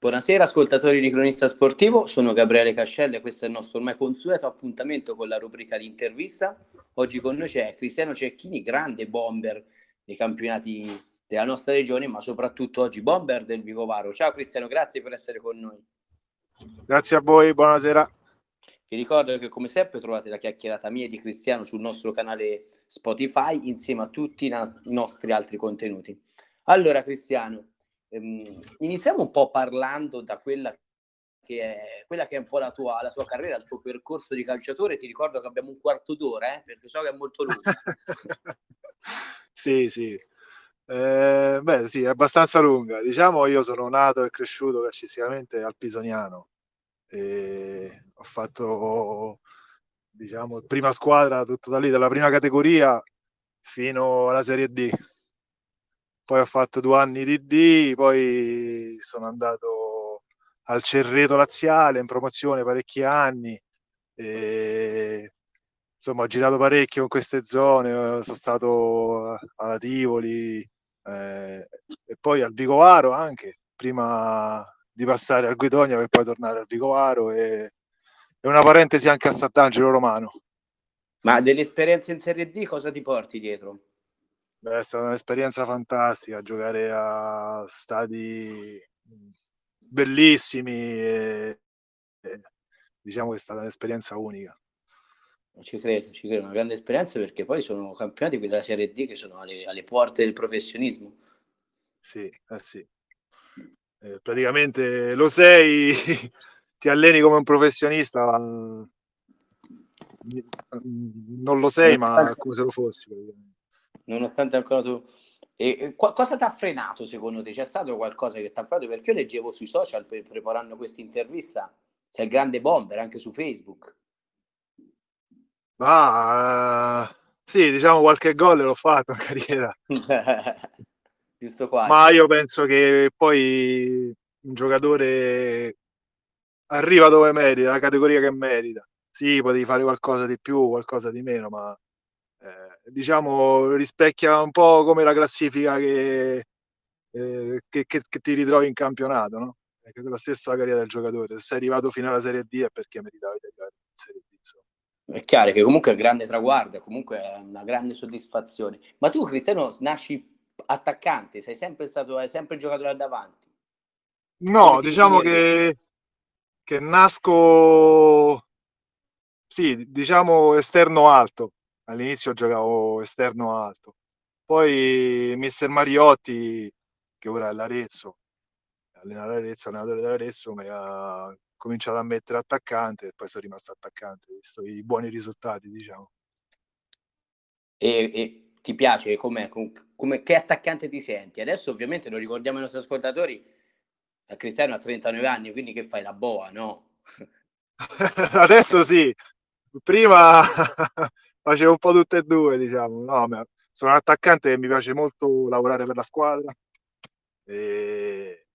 Buonasera ascoltatori di Cronista Sportivo, sono Gabriele Cascella e questo è il nostro ormai consueto appuntamento con la rubrica di intervista. Oggi con noi c'è Cristiano Cecchini, grande bomber dei campionati della nostra regione, ma soprattutto oggi bomber del Vicovaro. Ciao Cristiano, grazie per essere con noi. Grazie a voi, buonasera. Vi ricordo che come sempre trovate la chiacchierata mia e di Cristiano sul nostro canale Spotify insieme a tutti i, nostri altri contenuti. Allora Cristiano, iniziamo un po' parlando da quella che è, quella che è un po' la tua, la tua carriera, il tuo percorso di calciatore. Ti ricordo che abbiamo un quarto d'ora, eh, perché so che è molto lungo. sì, sì. Eh, beh, sì, è abbastanza lunga. Diciamo, io sono nato e cresciuto calcisticamente al Pisoniano. E ho fatto, diciamo, prima squadra tutto da lì, dalla prima categoria fino alla Serie D poi ho fatto due anni di D, poi sono andato al Cerreto Laziale in promozione parecchi anni. E, insomma, ho girato parecchio in queste zone, sono stato alla Tivoli eh, e poi al Vicovaro anche, prima di passare al Guidonia per poi tornare al Vicovaro e, e una parentesi anche a Sant'Angelo Romano. Ma delle esperienze in Serie D cosa ti porti dietro? Beh, è stata un'esperienza fantastica giocare a stadi bellissimi e, e diciamo che è stata un'esperienza unica. Ci credo, ci credo, una grande esperienza perché poi sono campionati quelli della Serie D che sono alle, alle porte del professionismo. Sì, eh sì. Eh, praticamente lo sei, ti alleni come un professionista, non lo sei, ma come se lo fossi nonostante ancora tu... E, e qu- cosa ti ha frenato secondo te? C'è stato qualcosa che ti ha frenato? Perché io leggevo sui social per, preparando questa intervista, c'è il grande bomber anche su Facebook. Ah, sì, diciamo qualche gol l'ho fatto in carriera. Giusto qua. Ma io penso che poi un giocatore arriva dove merita, la categoria che merita. Sì, potevi fare qualcosa di più, qualcosa di meno, ma diciamo, rispecchia un po' come la classifica che, eh, che, che, che ti ritrovi in campionato, no? È la stessa carriera del giocatore. Se sei arrivato fino alla Serie D è perché meritavi di arrivare in Serie D. Insomma. È chiaro che comunque è un grande traguardo, comunque è una grande soddisfazione. Ma tu, Cristiano, nasci attaccante, sei sempre stato, hai sempre giocato da davanti. No, diciamo che, che nasco, sì, diciamo esterno alto all'inizio giocavo esterno alto. Poi mister Mariotti, che ora è l'Arezzo, allenatore dell'Arezzo, allenatore dell'Arezzo, mi ha cominciato a mettere attaccante e poi sono rimasto attaccante, visto i buoni risultati, diciamo. E, e ti piace come, come, che attaccante ti senti? Adesso ovviamente lo ricordiamo ai nostri ascoltatori, a Cristiano ha 39 anni, quindi che fai la boa, no? Adesso sì, prima facevo un po' tutte e due, diciamo. No, sono un attaccante e mi piace molto lavorare per la squadra e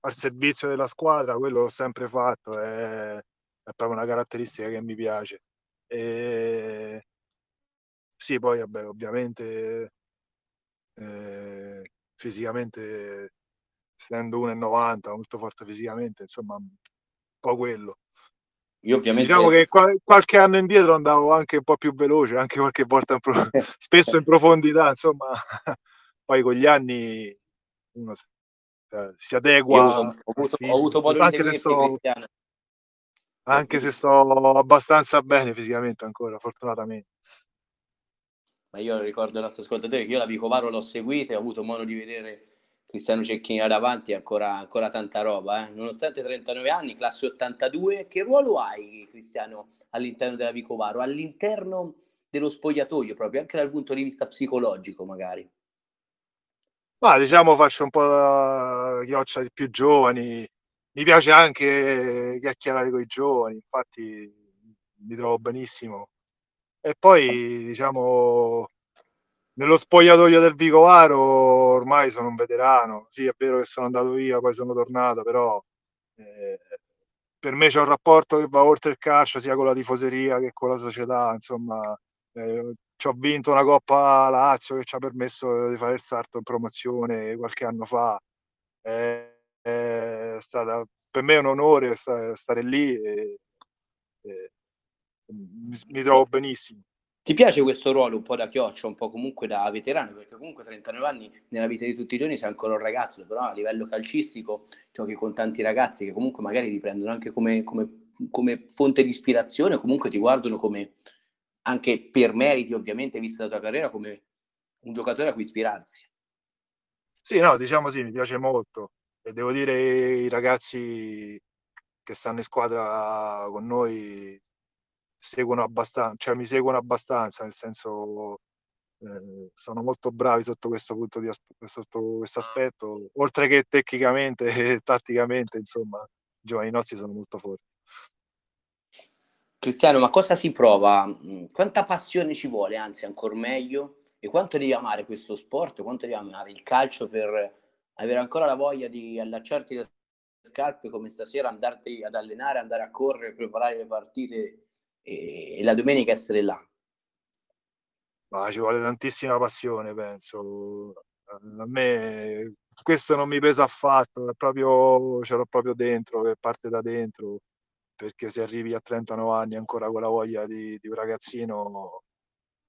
al servizio della squadra, quello l'ho sempre fatto, è, è proprio una caratteristica che mi piace. E sì, poi vabbè, ovviamente eh, fisicamente essendo 1,90 molto forte fisicamente, insomma, un po' quello. Io ovviamente... Diciamo che qual- qualche anno indietro andavo anche un po' più veloce, anche qualche volta in pro- spesso in profondità, insomma, poi con gli anni uno cioè, si adegua. Ho, avuto, ho avuto modo anche se sto, anche se sto abbastanza bene fisicamente ancora, fortunatamente. Ma io ricordo nostri ascoltatori che io la Vicovaro l'ho seguita e ho avuto modo di vedere Cristiano Cecchini là davanti ancora, ancora tanta roba, eh? nonostante 39 anni, classe 82, che ruolo hai Cristiano all'interno della Vicovaro, all'interno dello spogliatoio proprio, anche dal punto di vista psicologico magari? Ma diciamo faccio un po' da chioccia di più giovani, mi piace anche chiacchierare con i giovani, infatti mi trovo benissimo. E poi diciamo nello spogliatoio del Vicovaro ormai sono un veterano. Sì, è vero che sono andato via, poi sono tornato, però eh, per me c'è un rapporto che va oltre il calcio, sia con la tifoseria che con la società. Insomma, eh, ci ho vinto una Coppa Lazio che ci ha permesso di fare il salto in promozione qualche anno fa. Eh, è stata per me un onore stare lì e, e mi trovo benissimo. Ti piace questo ruolo un po' da chioccia, un po' comunque da veterano? Perché comunque 39 anni nella vita di tutti i giorni sei ancora un ragazzo, però a livello calcistico giochi con tanti ragazzi che comunque magari ti prendono anche come, come, come fonte di ispirazione comunque ti guardano come, anche per meriti ovviamente, vista la tua carriera, come un giocatore a cui ispirarsi. Sì, no, diciamo sì, mi piace molto. E devo dire i ragazzi che stanno in squadra con noi seguono abbastanza, cioè mi seguono abbastanza, nel senso eh, sono molto bravi sotto questo punto di sotto questo aspetto, oltre che tecnicamente e tatticamente, insomma, i giovani nostri sono molto forti. Cristiano, ma cosa si prova? Mm, quanta passione ci vuole, anzi ancora meglio, e quanto devi amare questo sport, quanto devi amare il calcio per avere ancora la voglia di allacciarti le scarpe come stasera, andarti ad allenare, andare a correre, preparare le partite e, la domenica essere là. Ma ci vuole tantissima passione, penso. A me questo non mi pesa affatto, è proprio, ce l'ho proprio dentro, che parte da dentro, perché se arrivi a 39 anni ancora con la voglia di, di un ragazzino,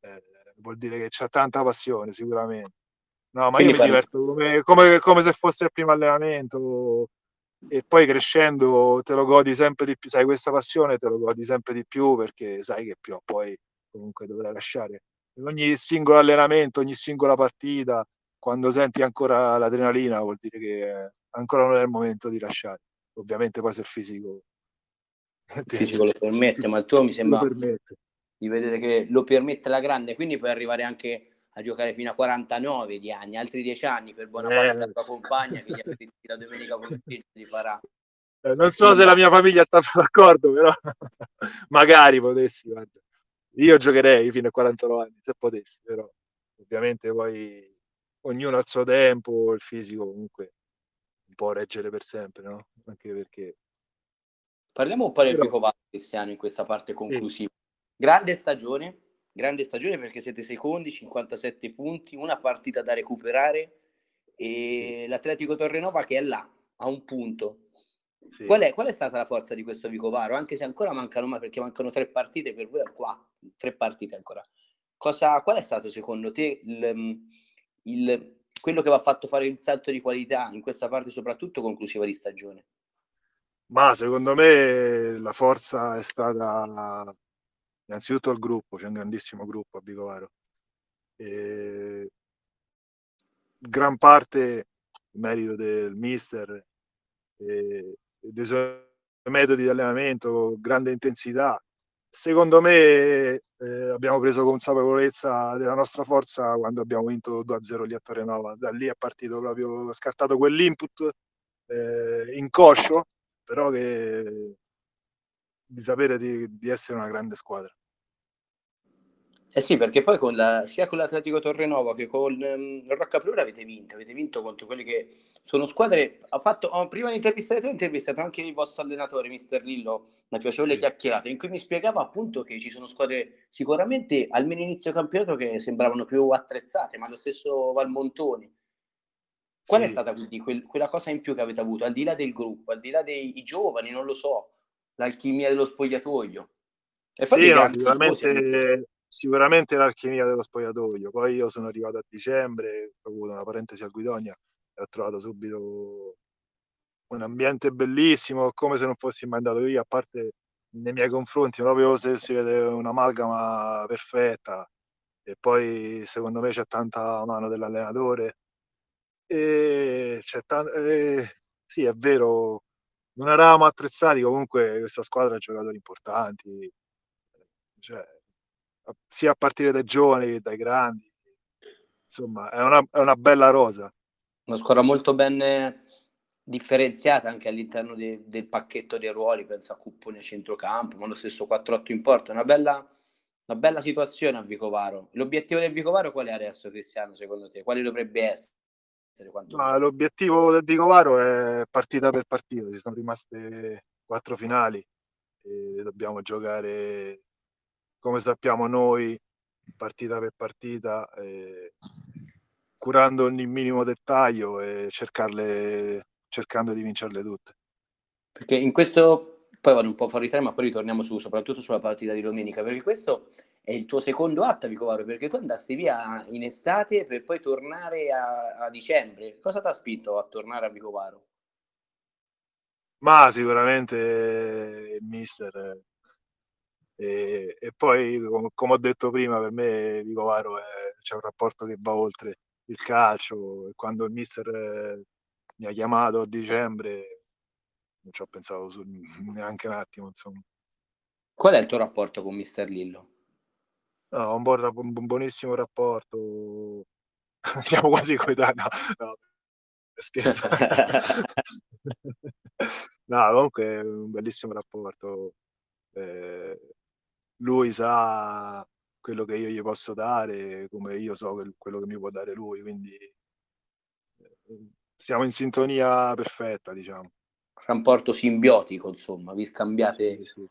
eh, vuol dire che c'è tanta passione sicuramente. No, ma Quindi io mi diverto come, come, come se fosse il primo allenamento, e poi crescendo te lo godi sempre di più, sai questa passione te lo godi sempre di più perché sai che prima o poi comunque dovrai lasciare. ogni singolo allenamento, ogni singola partita, quando senti ancora l'adrenalina vuol dire che ancora non è il momento di lasciare. Ovviamente poi se il fisico... Il fisico lo permette, ma il tuo mi sembra di vedere che lo permette la grande, quindi puoi arrivare anche a giocare fino a 49 di anni, altri 10 anni per buona parte della tua compagna che gli ha la domenica pomeriggio li farà. Eh, non so se la mia famiglia è tanto d'accordo, però magari potessi. Guarda. Io giocherei fino a 49 anni, se potessi, però ovviamente poi ognuno ha il suo tempo, il fisico comunque un po' reggere per sempre, no? Anche perché... Parliamo un po' del però... Cristiano in questa parte conclusiva. Sì. Grande stagione, grande stagione perché siete secondi, 57 punti, una partita da recuperare e l'Atletico Torrenova che è là, a un punto. Sì. Qual, è, qual, è, stata la forza di questo Vicovaro? Anche se ancora mancano, perché mancano tre partite, per voi quattro, tre partite ancora. Cosa, qual è stato secondo te il, il, quello che va fatto fare il salto di qualità in questa parte, soprattutto conclusiva di stagione? Ma secondo me la forza è stata innanzitutto il gruppo, c'è un grandissimo gruppo a Bicovaro. E gran parte merito del mister e dei suoi metodi di allenamento, grande intensità. Secondo me eh, abbiamo preso consapevolezza della nostra forza quando abbiamo vinto 2-0 lì a Torrenova. Da lì è partito proprio, scartato quell'input eh, inconscio, però che di sapere di, di essere una grande squadra. Eh sì, perché poi con la, sia con l'Atletico Torrenova che con um, il Rocca Plura avete vinto, avete vinto contro quelli che sono squadre. Ho fatto, ho, prima di intervistare te, ho intervistato anche il vostro allenatore, Mister Lillo, una piacevole sì. chiacchierata, in cui mi spiegava appunto che ci sono squadre sicuramente almeno inizio campionato che sembravano più attrezzate, ma lo stesso Valmontoni. Qual sì. è stata quindi quel, quella cosa in più che avete avuto, al di là del gruppo, al di là dei giovani, non lo so, l'alchimia dello spogliatoio? E poi sì, no, sicuramente sicuramente l'alchimia dello spogliatoio. Poi io sono arrivato a dicembre, ho avuto una parentesi a Guidonia e ho trovato subito un ambiente bellissimo, come se non fossi mai andato via, a parte nei miei confronti, proprio se si vede un'amalgama perfetta. E poi secondo me c'è tanta mano dell'allenatore. E c'è t- e, sì, è vero, non eravamo attrezzati, comunque questa squadra ha giocatori importanti. Cioè, sia a partire dai giovani che dai grandi. Insomma, è una, è una bella rosa. Una squadra molto ben differenziata anche all'interno de, del pacchetto dei ruoli, penso a Cuppone a centrocampo, ma lo stesso 4-8 in porta. Una bella, una bella situazione a Vicovaro. L'obiettivo del Vicovaro qual è adesso, Cristiano, secondo te? Quale dovrebbe essere? No, l'obiettivo del Vicovaro è partita per partita, ci sono rimaste quattro finali e dobbiamo giocare come sappiamo noi, partita per partita, eh, curando ogni minimo dettaglio e cercarle cercando di vincerle tutte. Perché in questo, poi vado un po' fuori tema, ma poi ritorniamo su, soprattutto sulla partita di domenica, perché questo è il tuo secondo atto Vicovaro, perché tu andasti via in estate per poi tornare a, a dicembre. Cosa ti ha spinto a tornare a Vicovaro? Ma sicuramente il mister. E, e poi, come ho detto prima, per me Vicovaro è, c'è un rapporto che va oltre il calcio. Quando il mister mi ha chiamato a dicembre, non ci ho pensato su, neanche un attimo. Insomma. Qual è il tuo rapporto con mister Lillo? No, un, buon, un buonissimo rapporto. Siamo quasi coetanei. No, no, scherzo. no, comunque è un bellissimo rapporto. Eh, lui sa quello che io gli posso dare, come io so quello che mi può dare lui, quindi eh, siamo in sintonia perfetta, diciamo. Rapporto simbiotico, insomma, vi scambiate sì, sì.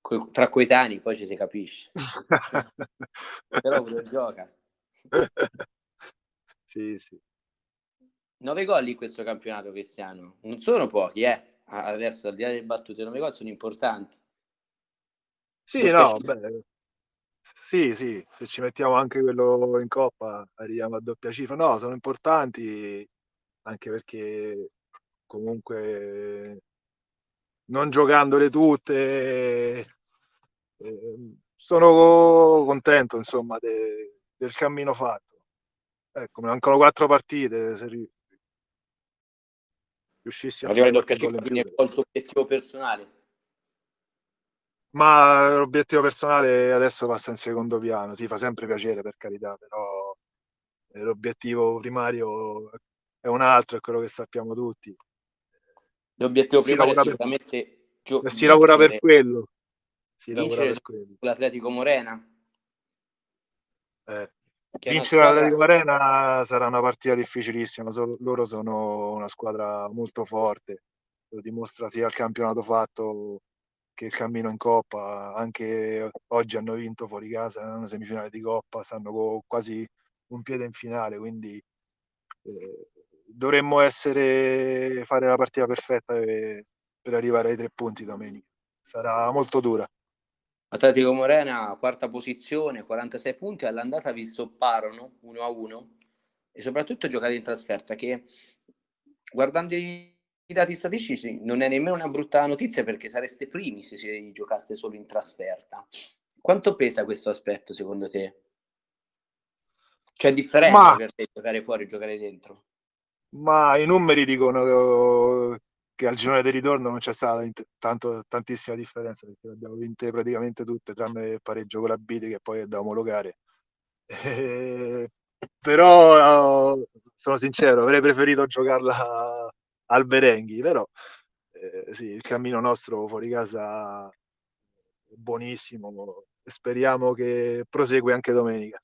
Co- tra coetanei, poi ci si capisce. Però uno gioca. sì, sì. Nove gol in questo campionato, Cristiano. Non sono pochi, eh. Adesso, al di là delle battute, nove gol sono importanti. Sì, no, beh, sì, sì, se ci mettiamo anche quello in coppa arriviamo a doppia cifra. No, sono importanti anche perché comunque non giocandole tutte eh, sono contento insomma de, del cammino fatto. Ecco, mancano quattro partite, se riuscissi a fare qualche gol in più. È il tuo obiettivo personale? Ma l'obiettivo personale adesso passa in secondo piano, si fa sempre piacere per carità, però eh, l'obiettivo primario è un altro, è quello che sappiamo tutti. L'obiettivo si primario è sicuramente per, si lavora per quello. Si lavora per quello. L'Atletico Morena. Eh. Vincere l'Atletico Morena sarà una partita difficilissima, loro sono una squadra molto forte, lo dimostra sia il campionato fatto che il cammino in Coppa, anche oggi hanno vinto fuori casa una semifinale di Coppa, stanno con quasi un piede in finale, quindi eh, dovremmo essere, fare la partita perfetta per, per arrivare ai tre punti domenica. Sarà molto dura. Atletico Morena, quarta posizione, 46 punti, all'andata vi stopparono 1 a 1 e soprattutto giocate in trasferta che guardando i dati statistici non è nemmeno una brutta notizia perché sareste primi se si giocaste solo in trasferta. Quanto pesa questo aspetto secondo te? C'è differenza ma, per te giocare fuori e giocare dentro? Ma i numeri dicono che al girone di ritorno non c'è stata tanto, tantissima differenza perché le abbiamo vinte praticamente tutte, tranne il pareggio con la Bidi che poi è da omologare. Eh, però sono sincero, avrei preferito giocarla al Berenghi, però eh, sì, il cammino nostro fuori casa è buonissimo, speriamo che prosegue anche domenica.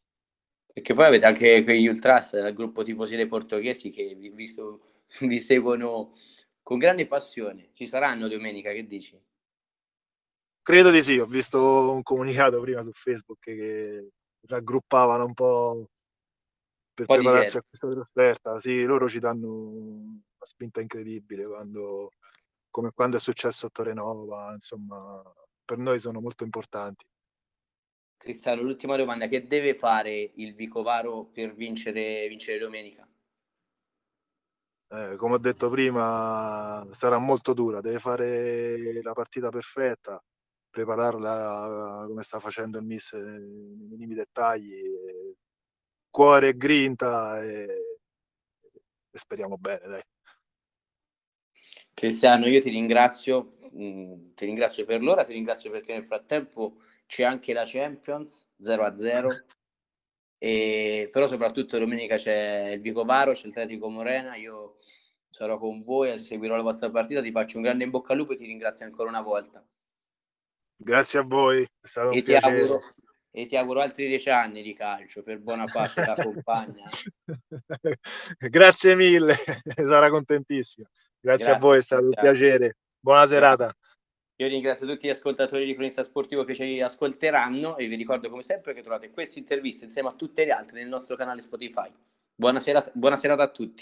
Perché poi avete anche quegli ultras, il gruppo tifosi dei portoghesi che vi, visto, vi seguono con grande passione. Ci saranno domenica, che dici? Credo di sì, ho visto un comunicato prima su Facebook che raggruppavano un po' per po prepararsi a questa trasferta. Sì, loro ci danno una spinta incredibile quando, come quando è successo a Torenova, insomma, per noi sono molto importanti. Cristiano, l'ultima domanda, che deve fare il Vicovaro per vincere, vincere domenica? Eh, come ho detto prima, sarà molto dura, deve fare la partita perfetta, prepararla come sta facendo il Miss nei minimi dettagli, cuore e grinta e, e speriamo bene, dai. Cristiano, io ti ringrazio, mm, ti ringrazio per l'ora, ti ringrazio perché nel frattempo c'è anche la Champions 0 a 0. E, però soprattutto domenica c'è il Vicovaro, c'è il Atletico Morena, io sarò con voi, seguirò la vostra partita, ti faccio un grande in bocca al lupo e ti ringrazio ancora una volta. Grazie a voi, è stato e un piacere. Auguro, e ti auguro altri dieci anni di calcio per buona pace da compagna. Grazie mille, sarà contentissimo. Grazie, Grazie a voi, è stato un piacere. Buona serata. Io ringrazio tutti gli ascoltatori di Cronista Sportivo che ci ascolteranno e vi ricordo come sempre che trovate queste interviste insieme a tutte le altre nel nostro canale Spotify. Buona serata, buona serata a tutti.